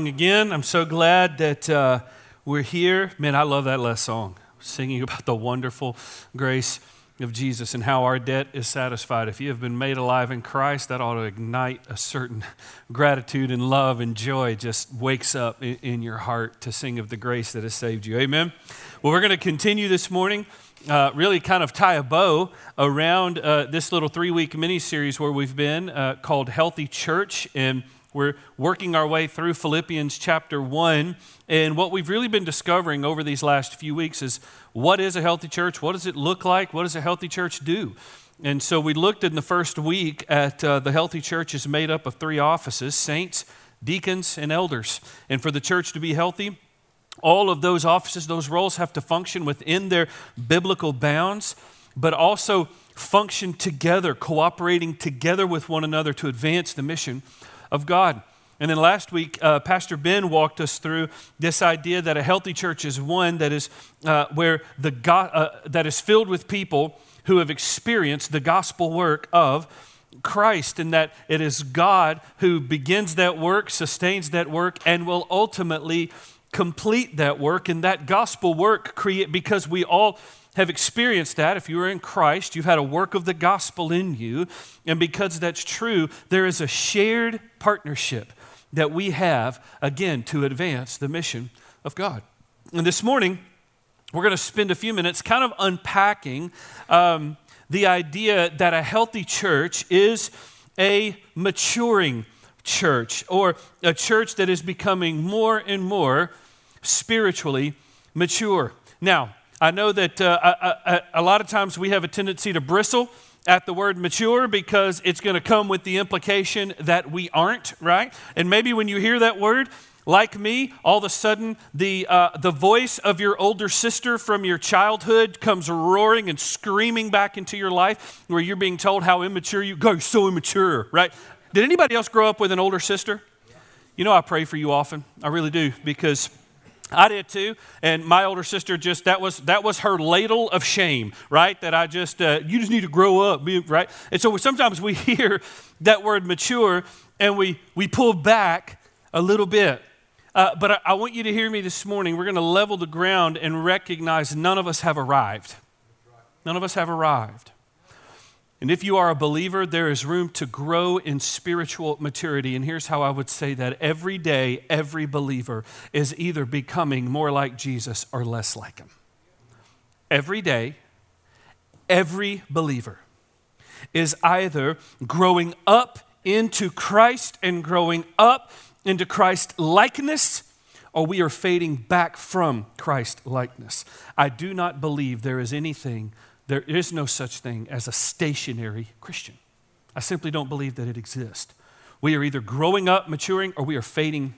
Morning again. I'm so glad that uh, we're here. Man, I love that last song, singing about the wonderful grace of Jesus and how our debt is satisfied. If you have been made alive in Christ, that ought to ignite a certain gratitude and love and joy just wakes up in, in your heart to sing of the grace that has saved you. Amen. Well, we're going to continue this morning. Uh, really kind of tie a bow around uh, this little three week mini series where we've been uh, called Healthy Church. And we're working our way through Philippians chapter 1. And what we've really been discovering over these last few weeks is what is a healthy church? What does it look like? What does a healthy church do? And so we looked in the first week at uh, the healthy church is made up of three offices saints, deacons, and elders. And for the church to be healthy, all of those offices, those roles have to function within their biblical bounds, but also function together, cooperating together with one another to advance the mission of God. And then last week, uh, Pastor Ben walked us through this idea that a healthy church is one that is uh, where the uh, that is filled with people who have experienced the gospel work of Christ, and that it is God who begins that work, sustains that work, and will ultimately complete that work. And that gospel work create because we all have experienced that. If you are in Christ, you've had a work of the gospel in you. And because that's true, there is a shared partnership that we have, again, to advance the mission of God. And this morning, we're going to spend a few minutes kind of unpacking um, the idea that a healthy church is a maturing church or a church that is becoming more and more spiritually mature. Now, I know that uh, a, a, a lot of times we have a tendency to bristle at the word mature because it's going to come with the implication that we aren't, right? And maybe when you hear that word, like me, all of a sudden the, uh, the voice of your older sister from your childhood comes roaring and screaming back into your life where you're being told how immature you go. So immature, right? Did anybody else grow up with an older sister? You know, I pray for you often. I really do because I did too, and my older sister just that was that was her ladle of shame, right? That I just uh, you just need to grow up, right? And so sometimes we hear that word mature, and we we pull back a little bit. Uh, but I, I want you to hear me this morning. We're going to level the ground and recognize none of us have arrived. None of us have arrived. And if you are a believer, there is room to grow in spiritual maturity. And here's how I would say that every day, every believer is either becoming more like Jesus or less like him. Every day, every believer is either growing up into Christ and growing up into Christ likeness, or we are fading back from Christ likeness. I do not believe there is anything there is no such thing as a stationary Christian. I simply don't believe that it exists. We are either growing up, maturing, or we are fading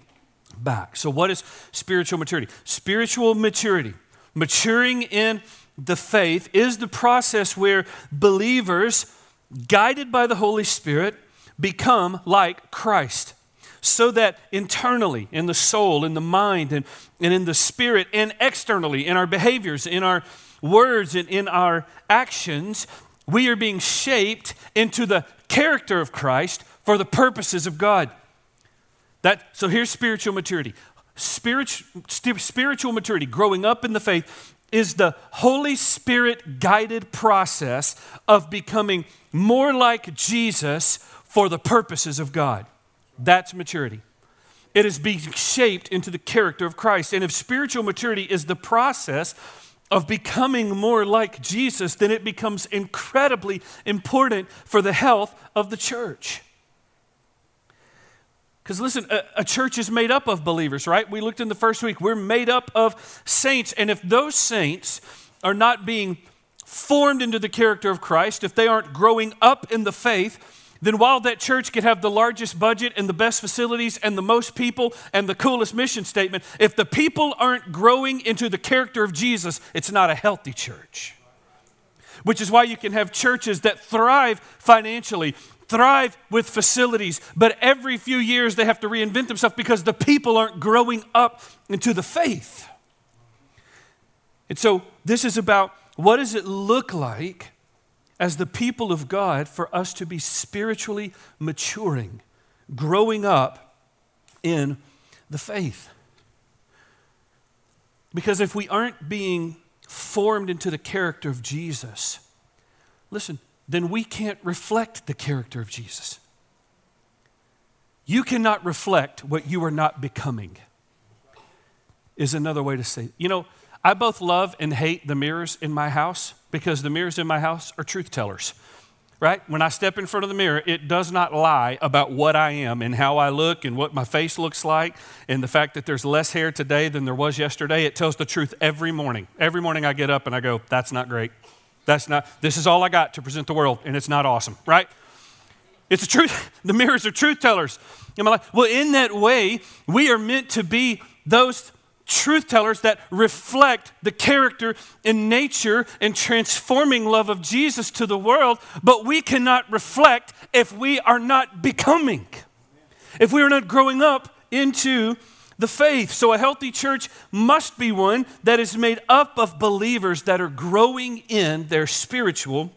back. So, what is spiritual maturity? Spiritual maturity, maturing in the faith, is the process where believers, guided by the Holy Spirit, become like Christ. So that internally, in the soul, in the mind, and, and in the spirit, and externally, in our behaviors, in our words and in our actions, we are being shaped into the character of Christ for the purposes of God. That, so here's spiritual maturity. Spiritual, spiritual maturity, growing up in the faith, is the Holy Spirit guided process of becoming more like Jesus for the purposes of God. That's maturity. It is being shaped into the character of Christ. And if spiritual maturity is the process of becoming more like Jesus, then it becomes incredibly important for the health of the church. Because listen, a, a, church is made up of believers, right? We looked in the first week, we're made up of saints. And if those saints are not being formed into the character of Christ, if they aren't growing up in the faith, then while that church could have the largest budget and the best facilities and the most people and the coolest mission statement, if the people aren't growing into the character of Jesus, it's not a healthy church. Which is why you can have churches that thrive financially, thrive with facilities, but every few years they have to reinvent themselves because the people aren't growing up into the faith. And so this is about what does it look like as the people of God for us to be spiritually maturing, growing up in the faith. Because if we aren't being formed into the character of Jesus, listen, then we can't reflect the character of Jesus. You cannot reflect what you are not becoming, is another way to say it. You know, I both love and hate the mirrors in my house because the mirrors in my house are truth tellers right? When I step in front of the mirror, it does not lie about what I am and how I look and what my face looks like and the fact that there's less hair today than there was yesterday. It tells the truth every morning. Every morning I get up and I go, that's not great. That's not, this is all I got to present the world and it's not awesome, right? It's the truth. The mirrors are truth tellers in my life. Well, in that way, we are meant to be those truth tellers that reflect the character and nature and transforming love of Jesus to the world, but we cannot reflect if we are not becoming, if we are not growing up into the faith. So, a healthy church must be one that is made up of believers that are growing in their spiritual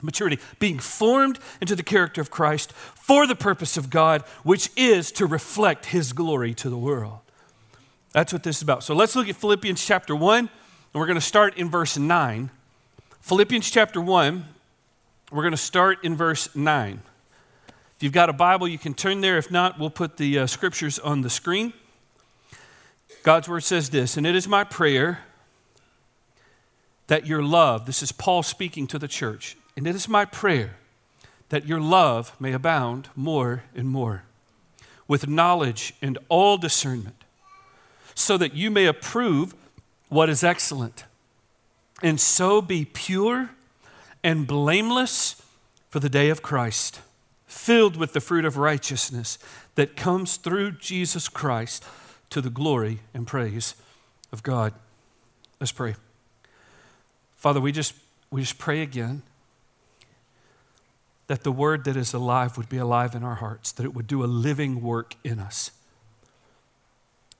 maturity, being formed into the character of Christ for the purpose of God, which is to reflect His glory to the world. That's what this is about. So let's look at Philippians chapter 1, and we're going to start in verse 9. Philippians chapter 1, we're going to start in verse 9. If you've got a Bible, you can turn there. If not, we'll put the uh, scriptures on the screen. God's word says this, and it is my prayer that your love, this is Paul speaking to the church, and it is my prayer that your love may abound more and more with knowledge and all discernment so that you may approve what is excellent, and so be pure and blameless for the day of Christ, filled with the fruit of righteousness that comes through Jesus Christ to the glory and praise of God. Let's pray. Father, we just, we just pray again that the word that is alive would be alive in our hearts, that it would do a living work in us,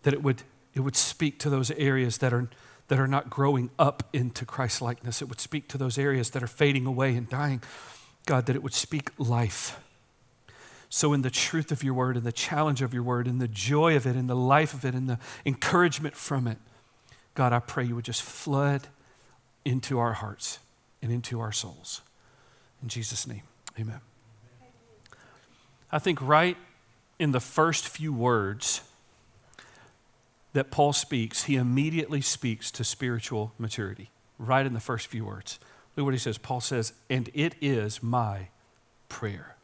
that it would it would speak to those areas that are, that are not growing up into Christ likeness. It would speak to those areas that are fading away and dying. God, that it would speak life. So, in the truth of your word, and the challenge of your word, and the joy of it, and the life of it, and the encouragement from it, God, I pray you would just flood into our hearts and into our souls. In Jesus' name, amen. I think right in the first few words that Paul speaks, he immediately speaks to spiritual maturity, right in the first few words. Look what he says. Paul says, And it is my prayer.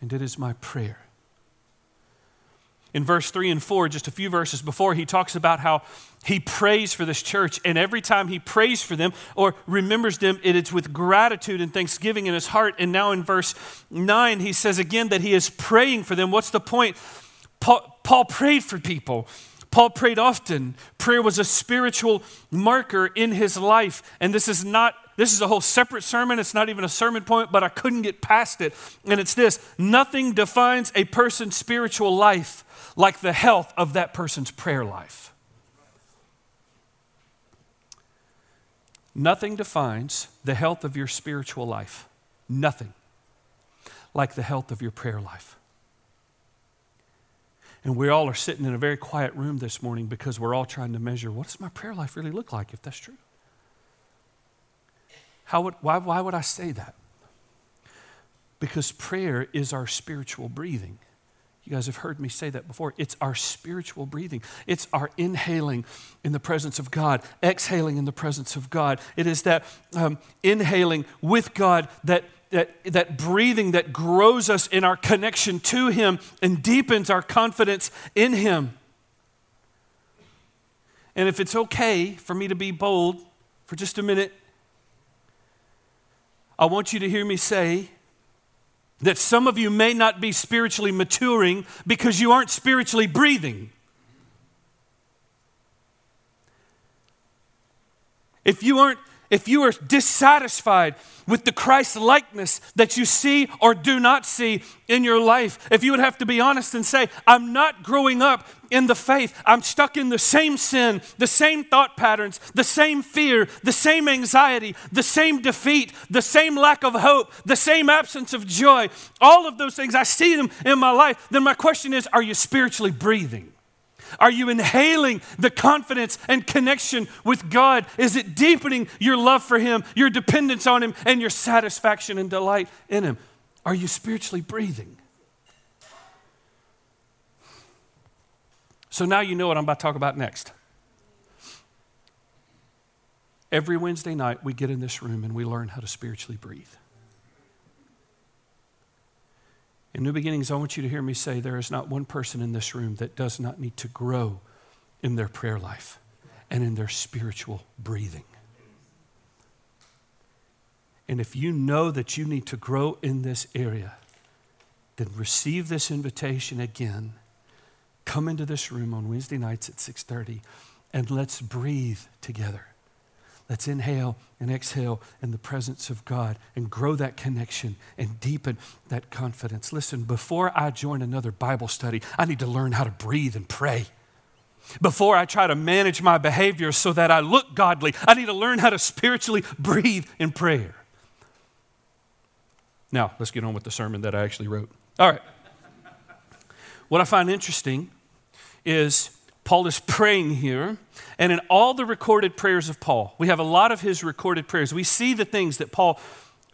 And it is my prayer. In verse 3 and 4, just a few verses before, he talks about how he prays for this church. And every time he prays for them or remembers them, it is with gratitude and thanksgiving in his heart. And now in verse 9, he says again that he is praying for them. What's the point? Paul, Paul prayed for people. Paul prayed often. Prayer was a spiritual marker in his life. And this is not, this is a whole separate sermon. It's not even a sermon point, but I couldn't get past it. And it's this nothing defines a person's spiritual life like the health of that person's prayer life. Nothing defines the health of your spiritual life. Nothing like the health of your prayer life. And we all are sitting in a very quiet room this morning because we're all trying to measure what does my prayer life really look like if that's true? How would, why, why would I say that? Because prayer is our spiritual breathing. You guys have heard me say that before. It's our spiritual breathing. It's our inhaling in the presence of God, exhaling in the presence of God. It is that um, inhaling with God that that, that breathing that grows us in our connection to Him and deepens our confidence in Him. And if it's okay for me to be bold for just a minute, I want you to hear me say that some of you may not be spiritually maturing because you aren't spiritually breathing. if you aren't if you are dissatisfied with the Christ likeness that you see or do not see in your life, if you would have to be honest and say, I'm not growing up in the faith, I'm stuck in the same sin, the same thought patterns, the same fear, the same anxiety, the same defeat, the same lack of hope, the same absence of joy, all of those things, I see them in my life, then my question is, are you spiritually breathing? Are you inhaling the confidence and connection with God? Is it deepening your love for Him, your dependence on Him, and your satisfaction and delight in Him? Are you spiritually breathing? So now you know what I'm about to talk about next. Every Wednesday night, we get in this room and we learn how to spiritually breathe. In New Beginnings, I want you to hear me say there is not one person in this room that does not need to grow in their prayer life and in their spiritual breathing. And if you know that you need to grow in this area, then receive this invitation again. Come into this room on Wednesday nights at 6:30 and let's breathe together. Let's inhale and exhale in the presence of God and grow that connection and deepen that confidence. Listen, before I join another Bible study, I need to learn how to breathe and pray. Before I try to manage my behavior so that I look godly, I need to learn how to spiritually breathe in prayer. Now, let's get on with the sermon that I actually wrote. All right. What I find interesting is Paul is praying here. And in all the recorded prayers of Paul, we have a lot of his recorded prayers. We see the things that Paul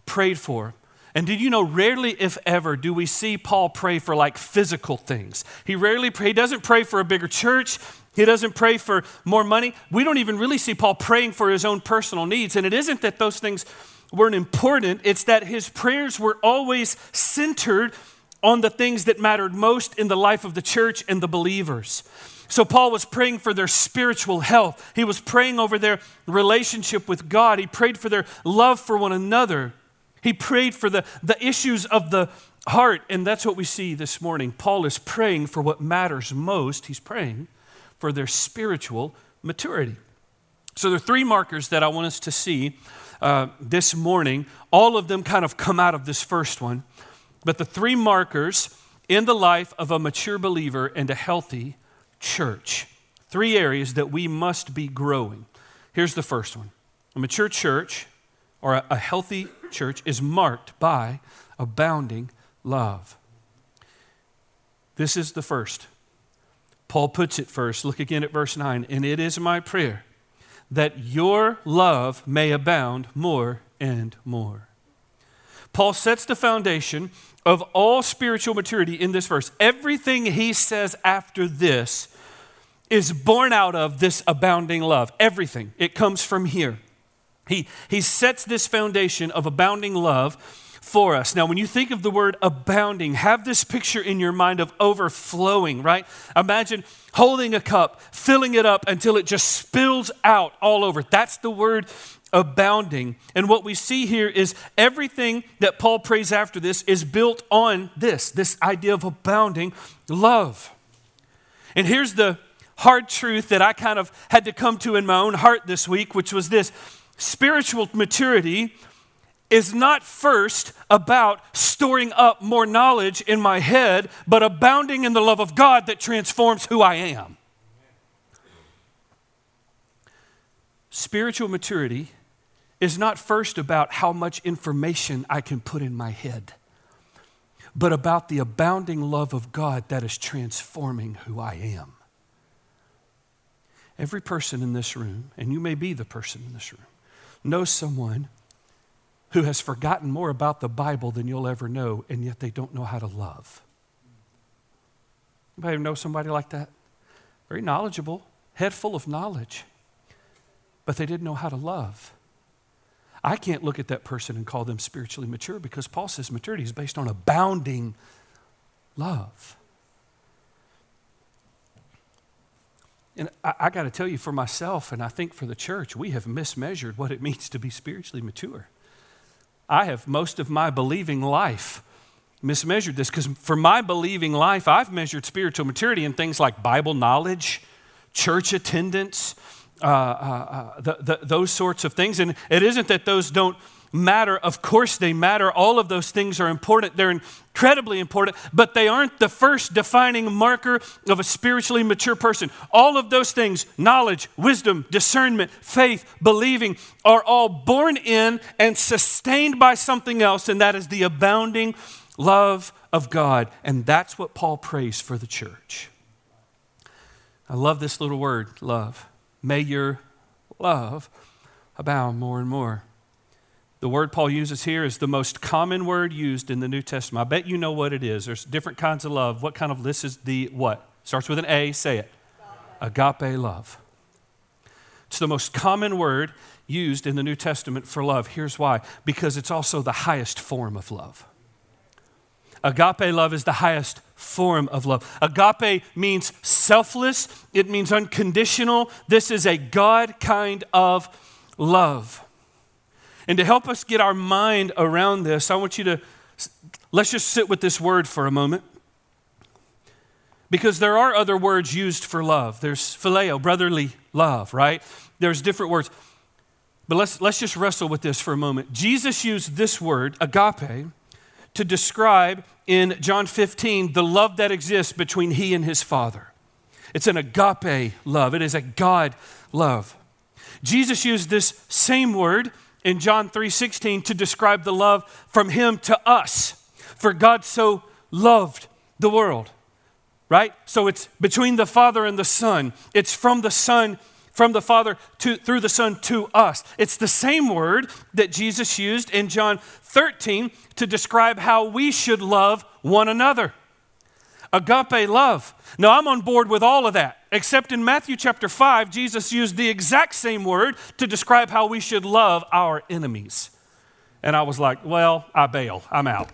prayed for. And did you know, rarely, if ever, do we see Paul pray for like physical things? He rarely pray, he doesn't pray for a bigger church. He doesn't pray for more money. We don't even really see Paul praying for his own personal needs. And it isn't that those things weren't important, it's that his prayers were always centered on the things that mattered most in the life of the church and the believers. So, Paul was praying for their spiritual health. He was praying over their relationship with God. He prayed for their love for one another. He prayed for the, the issues of the heart. And that's what we see this morning. Paul is praying for what matters most. He's praying for their spiritual maturity. So, there are three markers that I want us to see uh, this morning. All of them kind of come out of this first one. But the three markers in the life of a mature believer and a healthy church. Three areas that we must be growing. Here's the first one a mature church or a healthy church is marked by abounding love. This is the first. Paul puts it first. Look again at verse 9. And it is my prayer that your love may abound more and more. Paul sets the foundation of all spiritual maturity in this verse. Everything he says after this is born out of this abounding love. Everything. It comes from here. He, he sets this foundation of abounding love for us. Now, when you think of the word abounding, have this picture in your mind of overflowing, right? Imagine holding a cup, filling it up until it just spills out all over. That's the word abounding. And what we see here is everything that Paul prays after this is built on this this idea of abounding love. And here's the hard truth that I kind of had to come to in my own heart this week, which was this spiritual maturity is not first about storing up more knowledge in my head, but abounding in the love of God that transforms who I am. Spiritual maturity is not first about how much information I can put in my head, but about the abounding love of God that is transforming who I am. Every person in this room, and you may be the person in this room, knows someone who has forgotten more about the Bible than you'll ever know, and yet they don't know how to love. Anybody know somebody like that? Very knowledgeable, head full of knowledge, but they didn't know how to love. I can't look at that person and call them spiritually mature because Paul says maturity is based on abounding love. And I, I got to tell you, for myself, and I think for the church, we have mismeasured what it means to be spiritually mature. I have most of my believing life mismeasured this because for my believing life, I've measured spiritual maturity in things like Bible knowledge, church attendance, uh, uh, the, the, those sorts of things. And it isn't that those don't matter. Of course, they matter. All of those things are important. They're incredibly important, but they aren't the first defining marker of a spiritually mature person. All of those things knowledge, wisdom, discernment, faith, believing are all born in and sustained by something else, and that is the abounding love of God. And that's what Paul prays for the church. I love this little word, love. May your love abound more and more. The word Paul uses here is the most common word used in the New Testament. I bet you know what it is. There's different kinds of love. What kind of this is the what? Starts with an A, say it. Agape, Agape love. It's the most common word used in the New Testament for love. Here's why because it's also the highest form of love. Agape love is the highest form of love. Agape means selfless, it means unconditional. This is a God kind of love. And to help us get our mind around this, I want you to let's just sit with this word for a moment. Because there are other words used for love. There's phileo, brotherly love, right? There's different words. But let's, let's just wrestle with this for a moment. Jesus used this word, agape, to describe in John 15 the love that exists between he and his Father. It's an agape love, it is a God love. Jesus used this same word in John 3:16 to describe the love from him to us. For God so loved the world. Right? So it's between the Father and the Son. It's from the Son from the Father to, through the Son to us. It's the same word that Jesus used in John 13 to describe how we should love one another. Agape love. Now, I'm on board with all of that, except in Matthew chapter 5, Jesus used the exact same word to describe how we should love our enemies. And I was like, well, I bail. I'm out.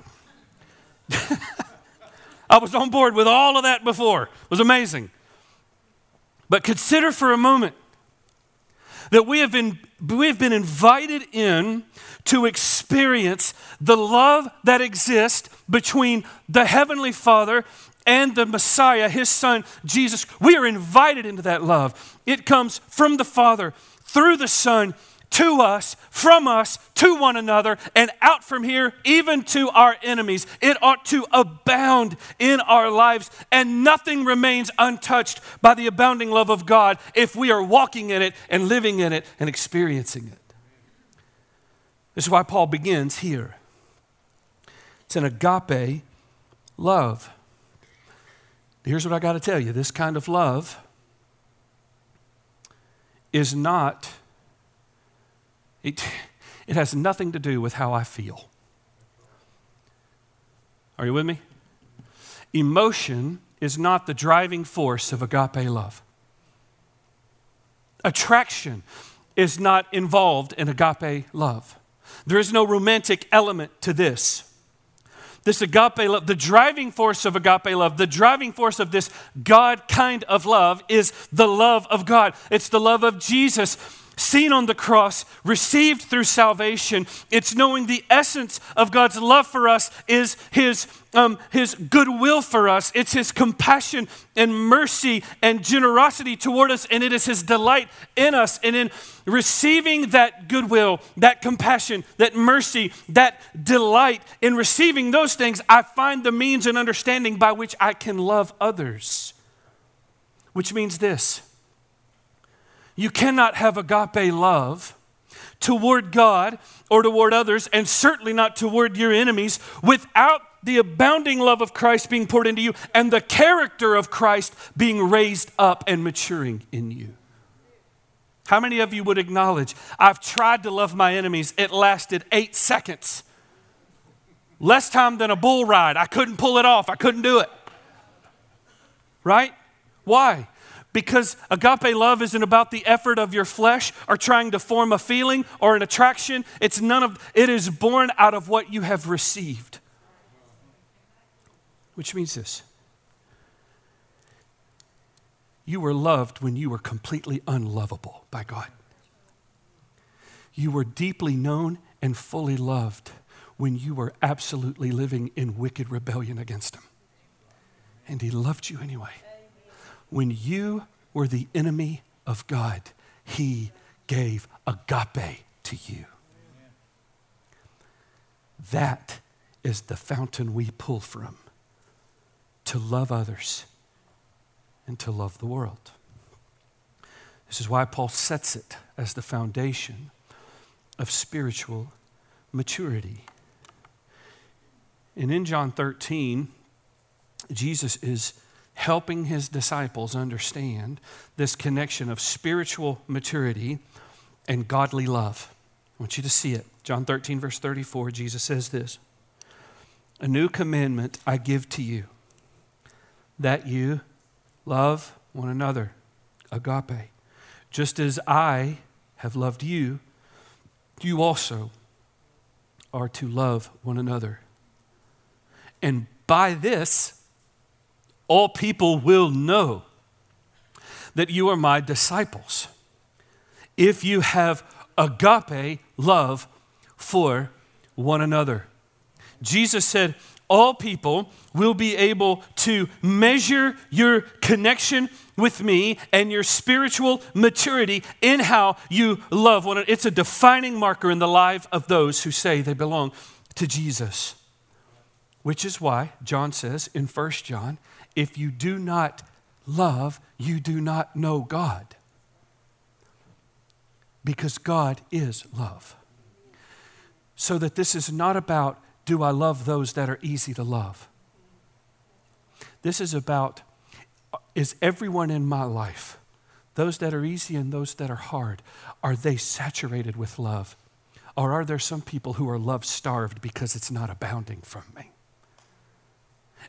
I was on board with all of that before. It was amazing. But consider for a moment that we have been, we have been invited in to experience the love that exists between the Heavenly Father and the Messiah, His Son, Jesus. We are invited into that love. It comes from the Father, through the Son, to us, from us, to one another, and out from here, even to our enemies. It ought to abound in our lives, and nothing remains untouched by the abounding love of God if we are walking in it and living in it and experiencing it. This is why Paul begins here. It's an agape love. Here's what I got to tell you this kind of love is not it, it has nothing to do with how I feel. Are you with me? Emotion is not the driving force of agape love. Attraction is not involved in agape love. There is no romantic element to this. This agape love, the driving force of agape love, the driving force of this God kind of love is the love of God. It's the love of Jesus seen on the cross, received through salvation. It's knowing the essence of God's love for us is His, um, his goodwill for us. It's His compassion and mercy and generosity toward us, and it is His delight in us. And in receiving that goodwill, that compassion, that mercy, that delight, in receiving those things, I find the means and understanding by which I can love others. Which means this you cannot have agape love toward God or toward others, and certainly not toward your enemies, without the abounding love of Christ being poured into you and the character of Christ being raised up and maturing in you. How many of you would acknowledge, I've tried to love my enemies, it lasted eight seconds? Less time than a bull ride. I couldn't pull it off, I couldn't do it. Right? Why? Because agape love isn't about the effort of your flesh or trying to form a feeling or an attraction. It's none of it is born out of what you have received. Which means this. You were loved when you were completely unlovable by God. You were deeply known and fully loved when you were absolutely living in wicked rebellion against Him. And He loved you anyway when you were the enemy of God, he gave agape to you. That is the fountain we pull from to love others and to love the world. This is why Paul sets it as the foundation of spiritual maturity. And in John 13, Jesus is helping his disciples understand this connection of spiritual maturity and godly love. I want you to see it. John 13, verse 34, Jesus says this A new commandment I give to you, that you love one another, agape. Just as I have loved you, you also are to love one another. And by this, all people will know that you are my disciples if you have agape love for one another. Jesus said, All people will be able to measure your connection with me and your spiritual maturity in how you love one another. It's a defining marker in the life of those who say they belong to Jesus. Which is why John says in 1 John, if you do not love, you do not know God because God is love. So that this is not about do I love those that are easy to love? This is about is everyone in my life, those that are easy and those that are hard, are they saturated with love? Or are there some people who are love starved because it's not abounding from me?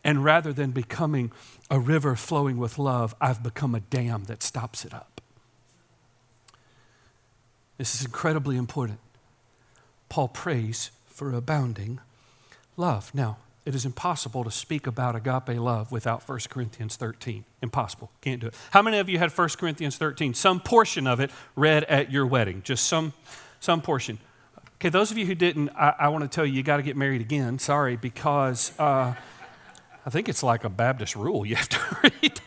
And rather than becoming a river flowing with love, I've become a dam that stops it up. This is incredibly important. Paul prays for abounding love. Now, it is impossible to speak about agape love without 1 Corinthians 13. Impossible. Can't do it. How many of you had 1 Corinthians 13? Some portion of it read at your wedding. Just some, some portion. Okay, those of you who didn't, I, I want to tell you, you got to get married again. Sorry, because uh, I think it's like a Baptist rule you have to read.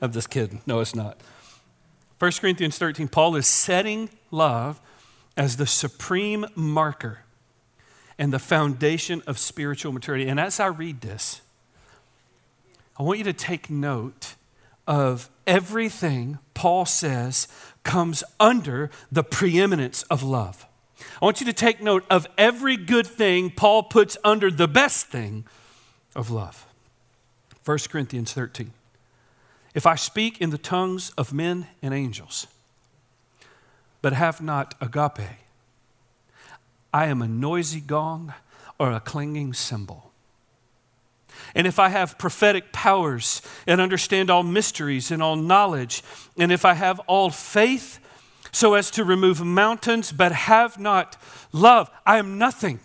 I'm just kidding. No, it's not. 1 Corinthians 13, Paul is setting love as the supreme marker and the foundation of spiritual maturity. And as I read this, I want you to take note of everything Paul says comes under the preeminence of love. I want you to take note of every good thing Paul puts under the best thing of love. 1 Corinthians 13. If I speak in the tongues of men and angels, but have not agape, I am a noisy gong or a clanging cymbal. And if I have prophetic powers and understand all mysteries and all knowledge, and if I have all faith so as to remove mountains, but have not love, I am nothing.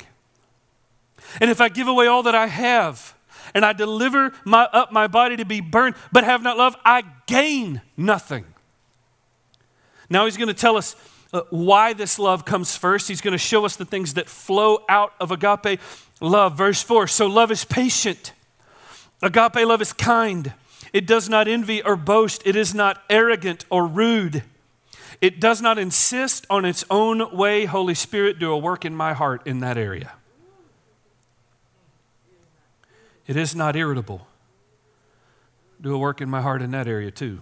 And if I give away all that I have, and I deliver my, up my body to be burned, but have not love, I gain nothing. Now he's going to tell us uh, why this love comes first. He's going to show us the things that flow out of agape love. Verse 4 So love is patient, agape love is kind. It does not envy or boast, it is not arrogant or rude. It does not insist on its own way. Holy Spirit, do a work in my heart in that area. It is not irritable. Do a work in my heart in that area too.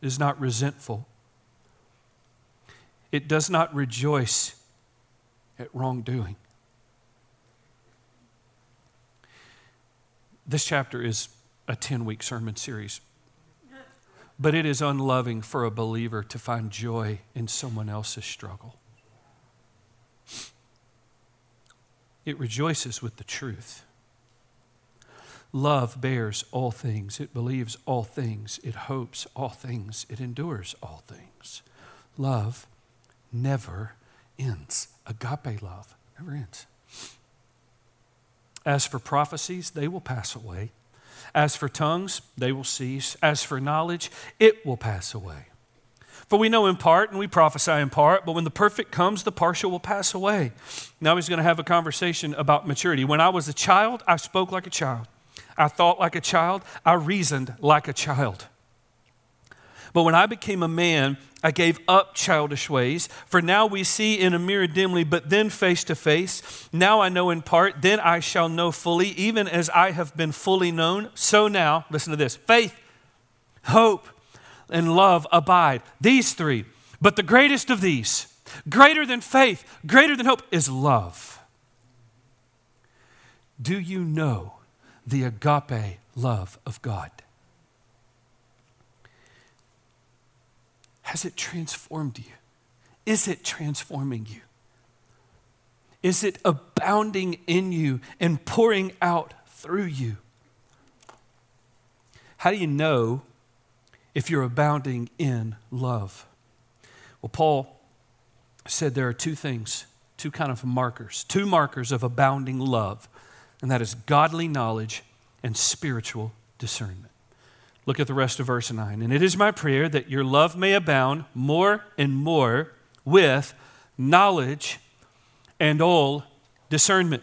It is not resentful. It does not rejoice at wrongdoing. This chapter is a 10 week sermon series, but it is unloving for a believer to find joy in someone else's struggle. It rejoices with the truth. Love bears all things, it believes all things, it hopes all things, it endures all things. Love never ends. Agape love never ends. As for prophecies, they will pass away. As for tongues, they will cease. As for knowledge, it will pass away. For we know in part and we prophesy in part, but when the perfect comes, the partial will pass away. Now he's going to have a conversation about maturity. When I was a child, I spoke like a child. I thought like a child. I reasoned like a child. But when I became a man, I gave up childish ways. For now we see in a mirror dimly, but then face to face. Now I know in part, then I shall know fully, even as I have been fully known. So now, listen to this faith, hope, and love abide. These three. But the greatest of these, greater than faith, greater than hope, is love. Do you know the agape love of God? Has it transformed you? Is it transforming you? Is it abounding in you and pouring out through you? How do you know if you're abounding in love? Well, Paul said there are two things, two kind of markers, two markers of abounding love, and that is godly knowledge and spiritual discernment. Look at the rest of verse 9. And it is my prayer that your love may abound more and more with knowledge and all discernment.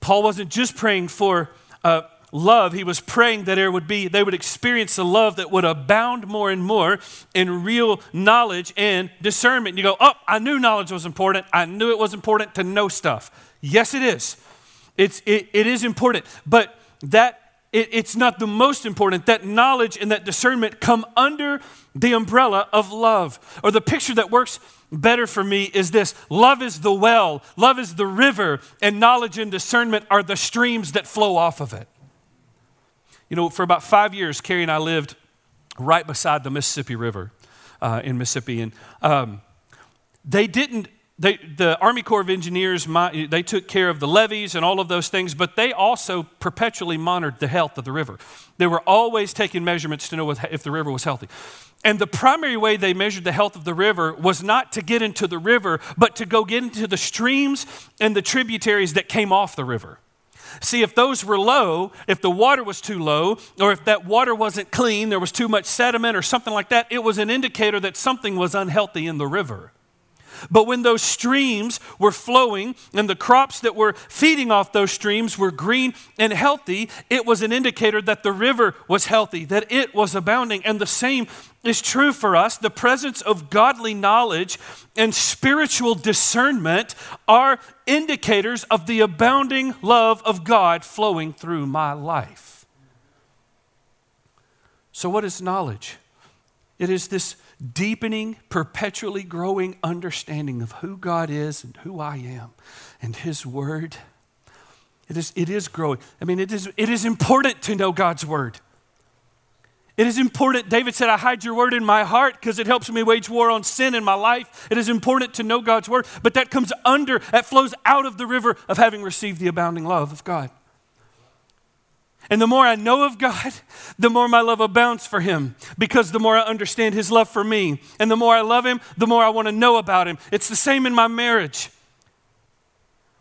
Paul wasn't just praying for uh, love, he was praying that there would be, they would experience a love that would abound more and more in real knowledge and discernment. You go, oh, I knew knowledge was important. I knew it was important to know stuff. Yes, it is. It's, it, it is important. But that it, it's not the most important. That knowledge and that discernment come under the umbrella of love. Or the picture that works better for me is this love is the well, love is the river, and knowledge and discernment are the streams that flow off of it. You know, for about five years, Carrie and I lived right beside the Mississippi River uh, in Mississippi. And um, they didn't they, the Army Corps of Engineers, they took care of the levees and all of those things, but they also perpetually monitored the health of the river. They were always taking measurements to know if the river was healthy. And the primary way they measured the health of the river was not to get into the river, but to go get into the streams and the tributaries that came off the river. See, if those were low, if the water was too low, or if that water wasn't clean, there was too much sediment or something like that, it was an indicator that something was unhealthy in the river. But when those streams were flowing and the crops that were feeding off those streams were green and healthy, it was an indicator that the river was healthy, that it was abounding. And the same is true for us. The presence of godly knowledge and spiritual discernment are indicators of the abounding love of God flowing through my life. So, what is knowledge? It is this deepening, perpetually growing understanding of who God is and who I am and His Word. It is, it is growing. I mean, it is, it is important to know God's Word. It is important. David said, I hide your word in my heart because it helps me wage war on sin in my life. It is important to know God's word, but that comes under, that flows out of the river of having received the abounding love of God. And the more I know of God, the more my love abounds for Him because the more I understand His love for me. And the more I love Him, the more I want to know about Him. It's the same in my marriage.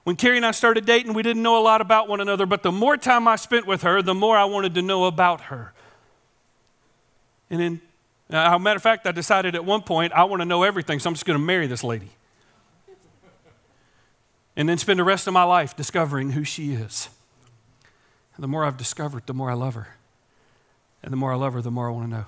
When Carrie and I started dating, we didn't know a lot about one another, but the more time I spent with her, the more I wanted to know about her. And then, as a matter of fact, I decided at one point I want to know everything, so I'm just going to marry this lady. And then spend the rest of my life discovering who she is. And the more I've discovered, the more I love her. And the more I love her, the more I want to know.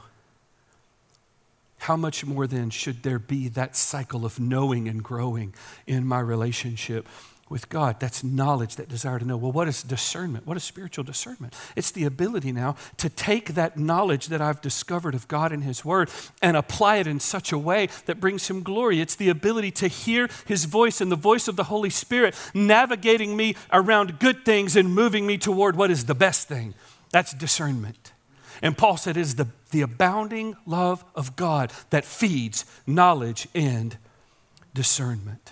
How much more then should there be that cycle of knowing and growing in my relationship with God. That's knowledge, that desire to know. Well, what is discernment? What is spiritual discernment? It's the ability now to take that knowledge that I've discovered of God and His Word and apply it in such a way that brings Him glory. It's the ability to hear His voice and the voice of the Holy Spirit navigating me around good things and moving me toward what is the best thing. That's discernment. And Paul said it is the, the abounding love of God that feeds knowledge and discernment.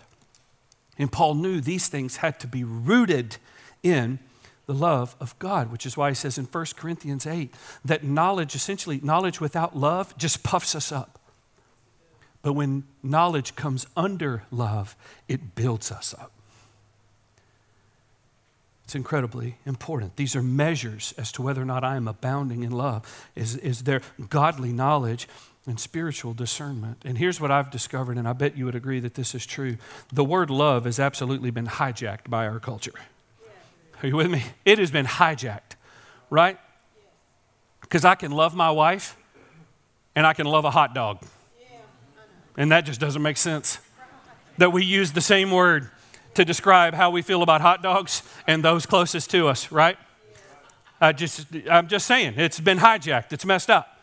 And Paul knew these things had to be rooted in the love of God, which is why he says in 1 Corinthians 8 that knowledge, essentially, knowledge without love just puffs us up. But when knowledge comes under love, it builds us up. It's incredibly important. These are measures as to whether or not I am abounding in love. Is, is there godly knowledge and spiritual discernment. And here's what I've discovered, and I bet you would agree that this is true. The word love has absolutely been hijacked by our culture. Are you with me? It has been hijacked, right? Because I can love my wife and I can love a hot dog. And that just doesn't make sense. That we use the same word to describe how we feel about hot dogs and those closest to us, right? I just, I'm just saying, it's been hijacked, it's messed up.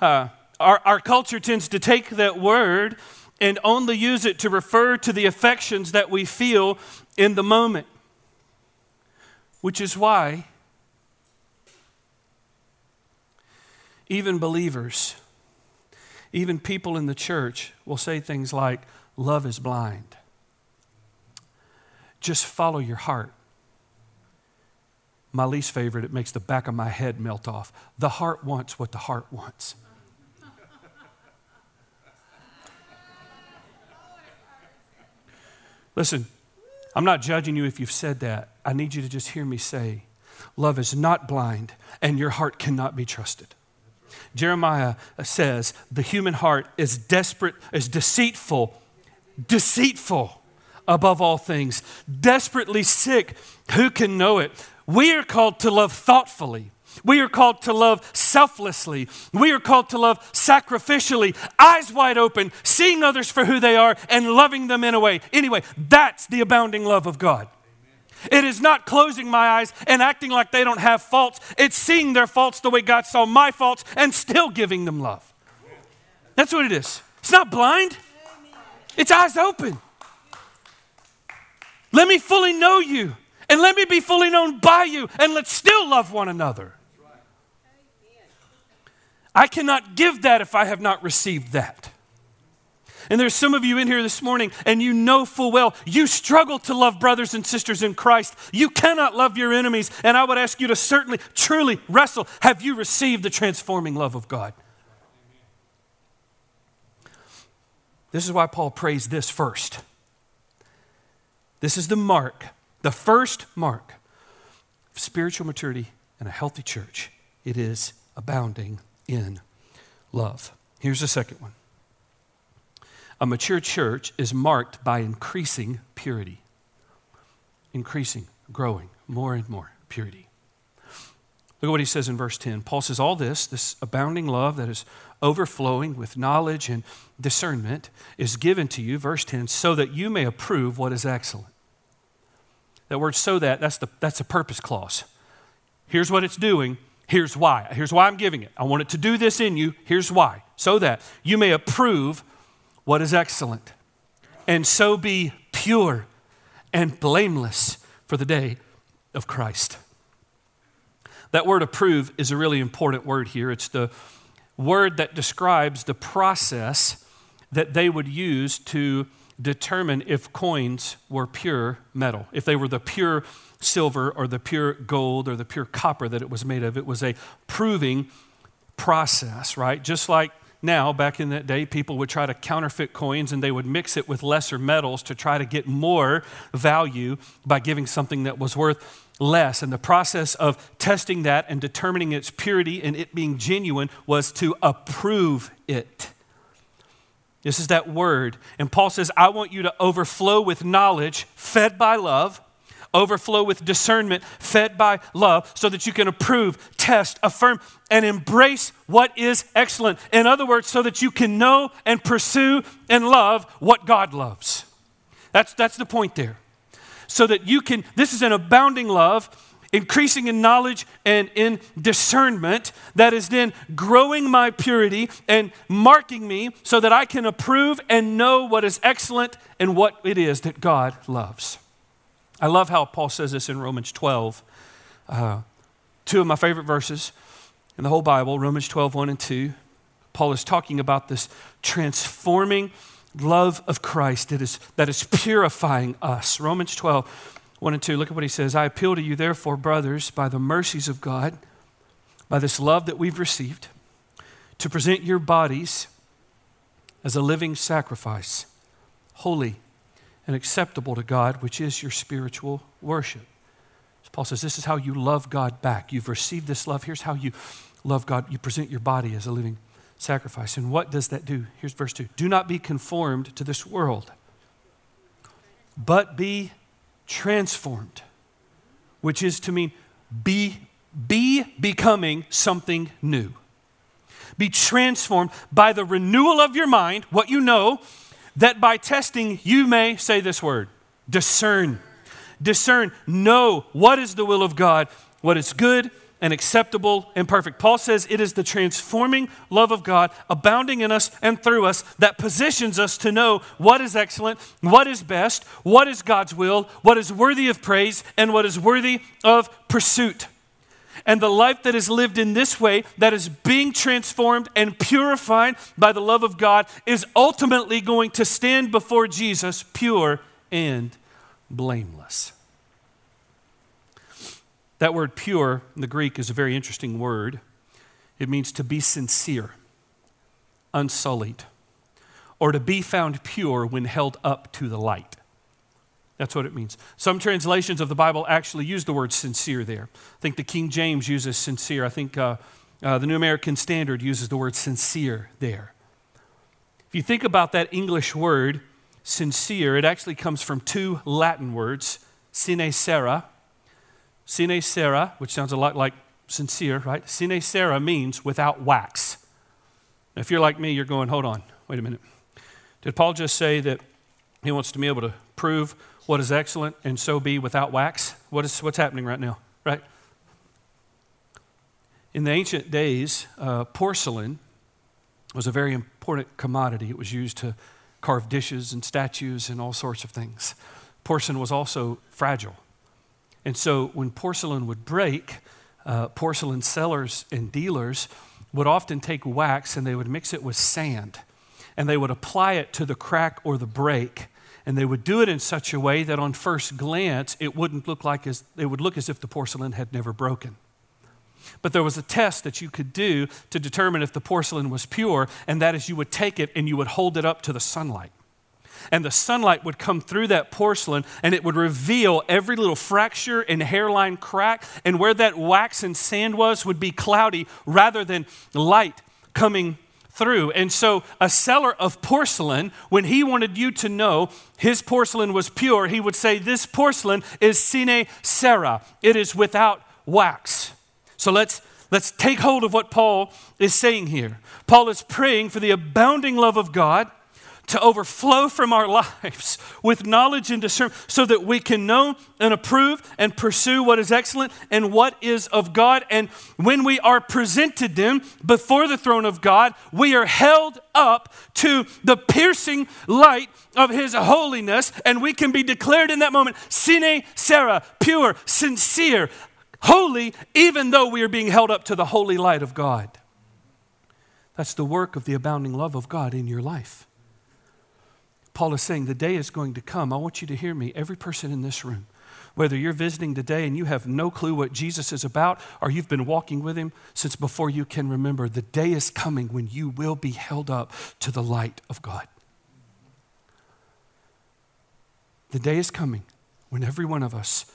Uh, our, our culture tends to take that word and only use it to refer to the affections that we feel in the moment, which is why even believers, even people in the church will say things like, Love is blind. Just follow your heart. My least favorite, it makes the back of my head melt off. The heart wants what the heart wants. Listen, I'm not judging you if you've said that. I need you to just hear me say, love is not blind and your heart cannot be trusted. Jeremiah says the human heart is desperate, is deceitful, deceitful above all things, desperately sick. Who can know it? We are called to love thoughtfully. We are called to love selflessly. We are called to love sacrificially, eyes wide open, seeing others for who they are and loving them in a way. Anyway, that's the abounding love of God. It is not closing my eyes and acting like they don't have faults. It's seeing their faults the way God saw my faults and still giving them love. That's what it is. It's not blind, it's eyes open. Let me fully know you and let me be fully known by you and let's still love one another. I cannot give that if I have not received that. And there's some of you in here this morning, and you know full well you struggle to love brothers and sisters in Christ. You cannot love your enemies. And I would ask you to certainly, truly wrestle. Have you received the transforming love of God? This is why Paul prays this first. This is the mark, the first mark of spiritual maturity and a healthy church. It is abounding in love. Here's the second one a mature church is marked by increasing purity. Increasing, growing, more and more purity. Look at what he says in verse 10. Paul says, All this, this abounding love that is overflowing with knowledge and discernment, is given to you, verse 10, so that you may approve what is excellent. That word so that, that's the that's a purpose clause. Here's what it's doing. Here's why. Here's why I'm giving it. I want it to do this in you. Here's why. So that you may approve what is excellent, and so be pure and blameless for the day of Christ. That word approve is a really important word here. It's the word that describes the process that they would use to determine if coins were pure metal, if they were the pure silver or the pure gold or the pure copper that it was made of. It was a proving process, right? Just like now, back in that day, people would try to counterfeit coins and they would mix it with lesser metals to try to get more value by giving something that was worth less. And the process of testing that and determining its purity and it being genuine was to approve it. This is that word. And Paul says, I want you to overflow with knowledge fed by love overflow with discernment fed by love so that you can approve, test, affirm, and embrace what is excellent. In other words, so that you can know and pursue and love what God loves. That's, that's the point there. So that you can, this is an abounding love increasing in knowledge and in discernment that is then growing my purity and marking me so that I can approve and know what is excellent and what it is that God loves. I love how Paul says this in Romans 12. Uh, two of my favorite verses in the whole Bible, Romans 12, 1 and 2. Paul is talking about this transforming love of Christ that is, that is purifying us. Romans 12, 1 and 2. Look at what he says. I appeal to you, therefore, brothers, by the mercies of God, by this love that we've received, to present your bodies as a living sacrifice, holy and acceptable to God, which is your spiritual worship. So Paul says, This is how you love God back. You've received this love. Here's how you love God. You present your body as a living sacrifice. And what does that do? Here's verse 2 Do not be conformed to this world, but be transformed, which is to mean be, be becoming something new. Be transformed by the renewal of your mind, what you know, that by testing you may say this word discern. Discern, know what is the will of God, what is good and acceptable and perfect. Paul says it is the transforming love of God abounding in us and through us that positions us to know what is excellent, what is best, what is God's will, what is worthy of praise, and what is worthy of pursuit. And the life that is lived in this way, that is being transformed and purified by the love of God, is ultimately going to stand before Jesus pure and blameless. That word pure in the Greek is a very interesting word. It means to be sincere, unsullied, or to be found pure when held up to the light. That's what it means. Some translations of the Bible actually use the word sincere there. I think the King James uses sincere. I think uh, uh, the New American Standard uses the word sincere there. If you think about that English word, sincere, it actually comes from two Latin words, sine cera, Sine cera, which sounds a lot like sincere, right? Sine cera means without wax. Now, if you're like me, you're going, hold on, wait a minute. Did Paul just say that he wants to be able to prove what is excellent and so be without wax? What is, what's happening right now, right? In the ancient days, uh, porcelain was a very important commodity. It was used to carve dishes and statues and all sorts of things. Porcelain was also fragile. And so when porcelain would break, uh, porcelain sellers and dealers would often take wax and they would mix it with sand and they would apply it to the crack or the break. And they would do it in such a way that on first glance it wouldn't look like as, it would look as if the porcelain had never broken. But there was a test that you could do to determine if the porcelain was pure, and that is you would take it and you would hold it up to the sunlight and the sunlight would come through that porcelain and it would reveal every little fracture and hairline crack. And where that wax and sand was would be cloudy rather than light coming through. And so, a seller of porcelain, when he wanted you to know his porcelain was pure, he would say, This porcelain is sine cera, it is without wax. So, let's Let's take hold of what Paul is saying here. Paul is praying for the abounding love of God to overflow from our lives with knowledge and discernment so that we can know and approve and pursue what is excellent and what is of God. And when we are presented them before the throne of God, we are held up to the piercing light of His holiness, and we can be declared in that moment sine cera, pure, sincere, holy, even though we are being held up to the holy light of God. That's the work of the abounding love of God in your life. Paul is saying the day is going to come. I want you to hear me, every person in this room. Whether you're visiting today and you have no clue what Jesus is about, or you've been walking with him since before you can remember, the day is coming when you will be held up to the light of God. The day is coming when every one of us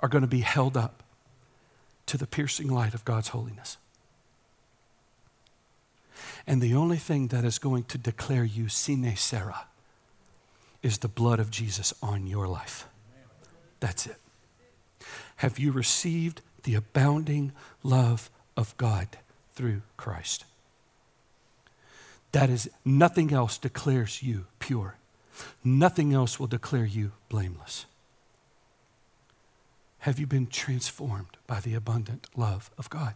are going to be held up to the piercing light of God's holiness. And the only thing that is going to declare you sine cera is the blood of Jesus on your life. That's it. Have you received the abounding love of God through Christ? That is, nothing else declares you pure. Nothing else will declare you blameless. Have you been transformed by the abundant love of God?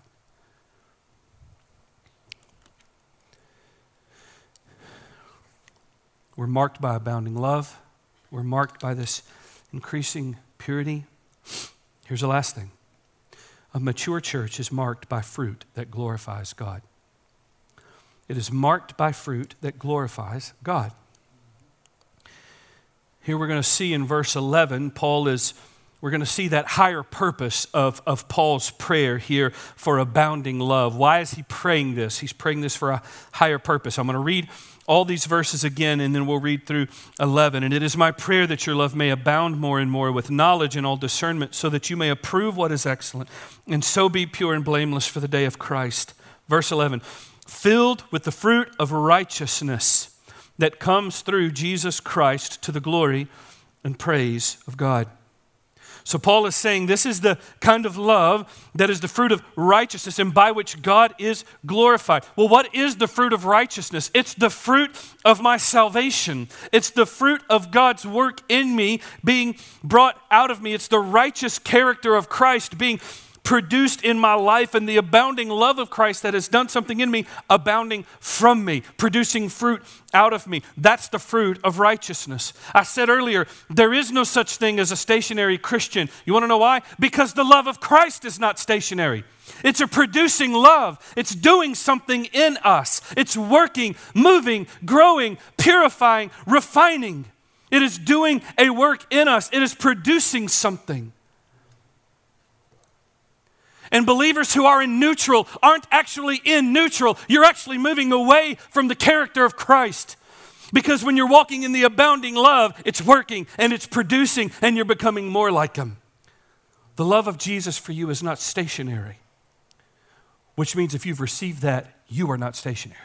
We're marked by abounding love. We're marked by this increasing purity. Here's the last thing a mature church is marked by fruit that glorifies God. It is marked by fruit that glorifies God. Here we're going to see in verse 11, Paul is, we're going to see that higher purpose of, of Paul's prayer here for abounding love. Why is he praying this? He's praying this for a higher purpose. I'm going to read all these verses again, and then we'll read through 11. And it is my prayer that your love may abound more and more with knowledge and all discernment, so that you may approve what is excellent, and so be pure and blameless for the day of Christ. Verse 11 filled with the fruit of righteousness that comes through Jesus Christ to the glory and praise of God. So, Paul is saying this is the kind of love that is the fruit of righteousness and by which God is glorified. Well, what is the fruit of righteousness? It's the fruit of my salvation. It's the fruit of God's work in me being brought out of me. It's the righteous character of Christ being produced in my life and the abounding love of Christ that has done something in me, abounding from me, producing fruit out of me. That's the fruit of righteousness. I said earlier, there is no such thing as a stationary Christian. You want to know why? Because the love of Christ is not stationary. It's a producing love. It's doing something in us. It's working, moving, growing, purifying, refining. It is doing a work in us. It is producing something. And believers who are in neutral aren't actually in neutral. You're actually moving away from the character of Christ. Because when you're walking in the abounding love, it's working and it's producing and you're becoming more like Him. The love of Jesus for you is not stationary, which means if you've received that, you are not stationary.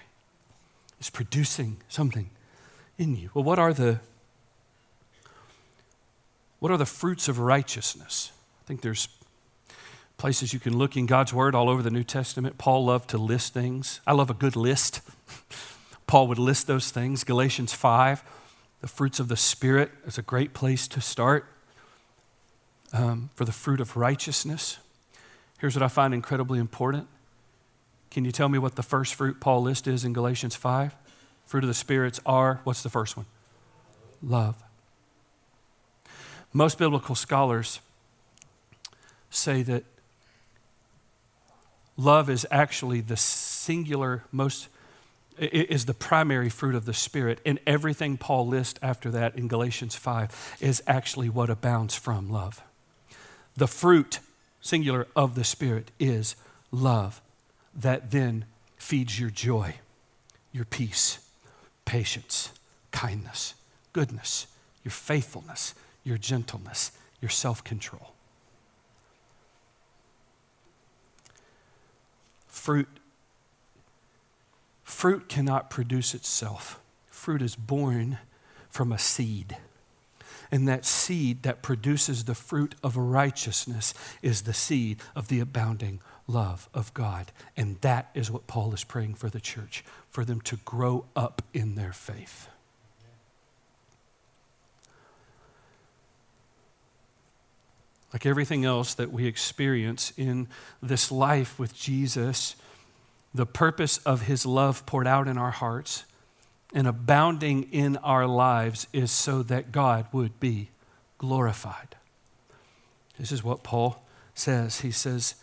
It's producing something in you. Well, what are the what are the fruits of righteousness? I think there's places you can look in God's Word all over the New Testament. Paul loved to list things. I love a good list. Paul would list those things. Galatians 5, the fruits of the Spirit is a great place to start um, for the fruit of righteousness. Here's what I find incredibly important. Can you tell me what the first fruit Paul lists is in Galatians 5? Fruit of the spirits are, what's the first one? Love. Most biblical scholars say that love is actually the singular, most, is the primary fruit of the Spirit. And everything Paul lists after that in Galatians 5 is actually what abounds from love. The fruit, singular, of the Spirit is love that then feeds your joy, your peace, patience, kindness, goodness, your faithfulness, your gentleness, your self control. Fruit, fruit cannot produce itself. Fruit is born from a seed. And that seed that produces the fruit of righteousness is the seed of the abounding love of God. And that is what Paul is praying for the church, for them to grow up in their faith. Like everything else that we experience in this life with Jesus, the purpose of his love poured out in our hearts and abounding in our lives is so that God would be glorified. This is what Paul says. He says,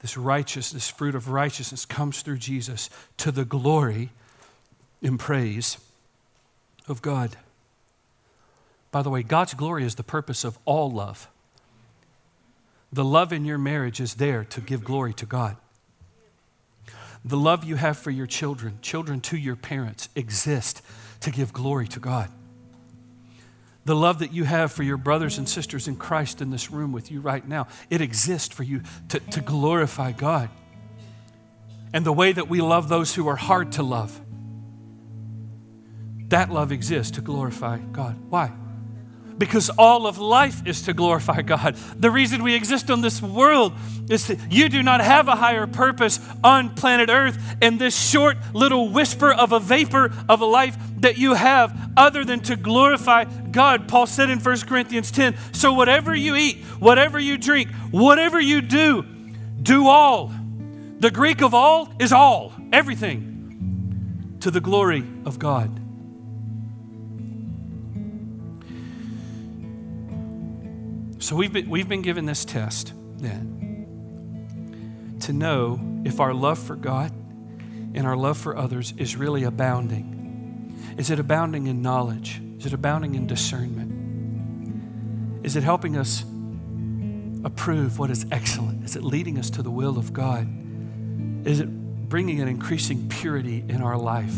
This righteousness, this fruit of righteousness comes through Jesus to the glory and praise of God. By the way, God's glory is the purpose of all love. The love in your marriage is there to give glory to God. The love you have for your children, children to your parents, exist to give glory to God. The love that you have for your brothers and sisters in Christ in this room with you right now, it exists for you to, to glorify God. And the way that we love those who are hard to love, that love exists to glorify God. Why? Because all of life is to glorify God. The reason we exist on this world is that you do not have a higher purpose on planet Earth, and this short little whisper of a vapor of a life that you have other than to glorify God. Paul said in 1 Corinthians 10 So, whatever you eat, whatever you drink, whatever you do, do all. The Greek of all is all, everything, to the glory of God. So we've been, we've been given this test then to know if our love for God and our love for others is really abounding. Is it abounding in knowledge? Is it abounding in discernment? Is it helping us approve what is excellent? Is it leading us to the will of God? Is it bringing an increasing purity in our life?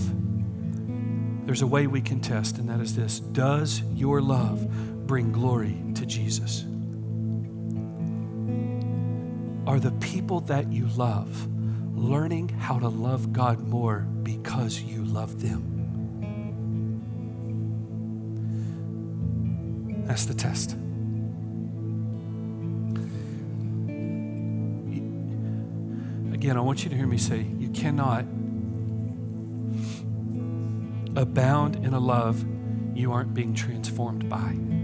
There's a way we can test, and that is this Does your love bring glory to Jesus? are the people that you love learning how to love God more because you love them. That's the test. Again, I want you to hear me say you cannot abound in a love you aren't being transformed by.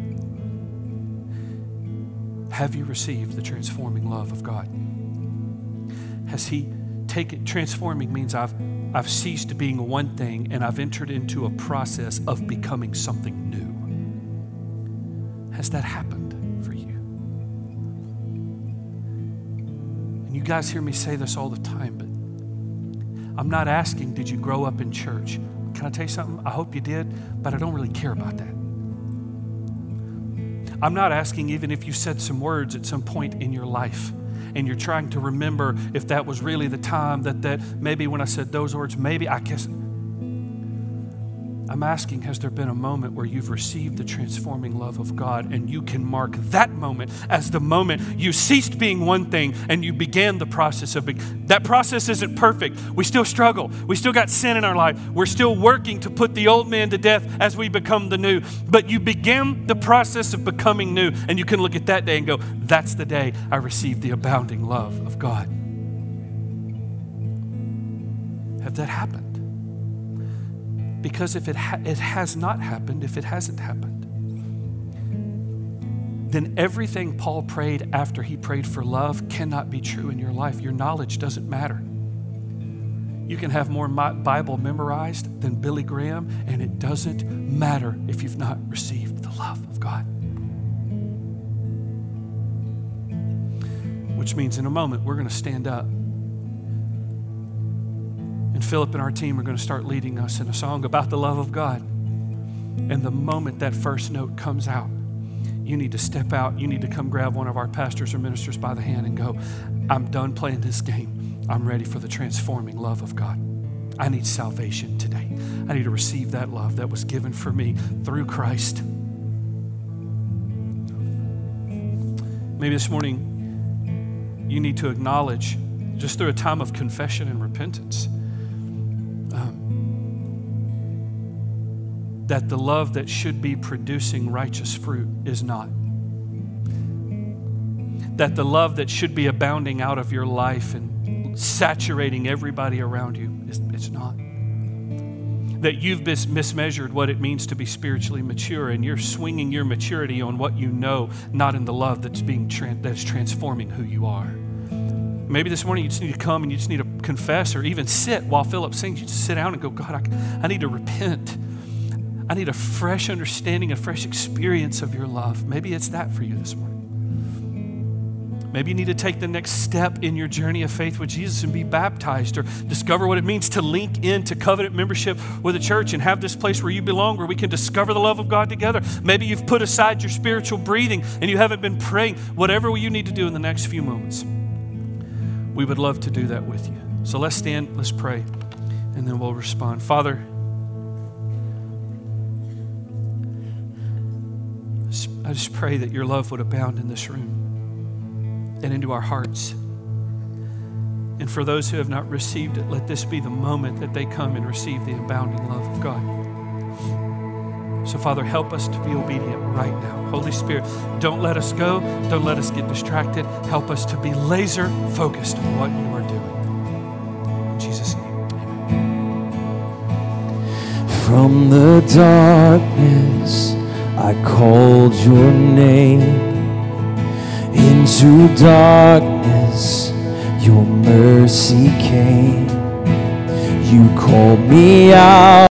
Have you received the transforming love of God? Has He taken transforming means I've I've ceased being one thing and I've entered into a process of becoming something new. Has that happened for you? And you guys hear me say this all the time, but I'm not asking, did you grow up in church? Can I tell you something? I hope you did, but I don't really care about that. I'm not asking even if you said some words at some point in your life and you're trying to remember if that was really the time that that maybe when I said those words, maybe I guess I'm asking, has there been a moment where you've received the transforming love of God and you can mark that moment as the moment you ceased being one thing and you began the process of being. That process isn't perfect. We still struggle. We still got sin in our life. We're still working to put the old man to death as we become the new. But you begin the process of becoming new and you can look at that day and go, that's the day I received the abounding love of God. Have that happened? Because if it, ha- it has not happened, if it hasn't happened, then everything Paul prayed after he prayed for love cannot be true in your life. Your knowledge doesn't matter. You can have more Bible memorized than Billy Graham, and it doesn't matter if you've not received the love of God. Which means in a moment, we're going to stand up and Philip and our team are going to start leading us in a song about the love of God. And the moment that first note comes out, you need to step out. You need to come grab one of our pastors or ministers by the hand and go, I'm done playing this game. I'm ready for the transforming love of God. I need salvation today. I need to receive that love that was given for me through Christ. Maybe this morning you need to acknowledge, just through a time of confession and repentance, that the love that should be producing righteous fruit is not. That the love that should be abounding out of your life and saturating everybody around you is it's not. That you've mismeasured what it means to be spiritually mature and you're swinging your maturity on what you know, not in the love that's being that's transforming who you are. Maybe this morning you just need to come and you just need to confess or even sit while Philip sings. You just sit down and go, God, I, I need to repent. I need a fresh understanding, a fresh experience of your love. Maybe it's that for you this morning. Maybe you need to take the next step in your journey of faith with Jesus and be baptized or discover what it means to link into covenant membership with a church and have this place where you belong, where we can discover the love of God together. Maybe you've put aside your spiritual breathing and you haven't been praying. Whatever you need to do in the next few moments, we would love to do that with you. So let's stand, let's pray, and then we'll respond. Father, I just pray that your love would abound in this room and into our hearts. And for those who have not received it, let this be the moment that they come and receive the abounding love of God. So, Father, help us to be obedient right now. Holy Spirit, don't let us go. Don't let us get distracted. Help us to be laser focused on what you are doing. In Jesus' name, amen. From the darkness I called your name into darkness. Your mercy came. You called me out.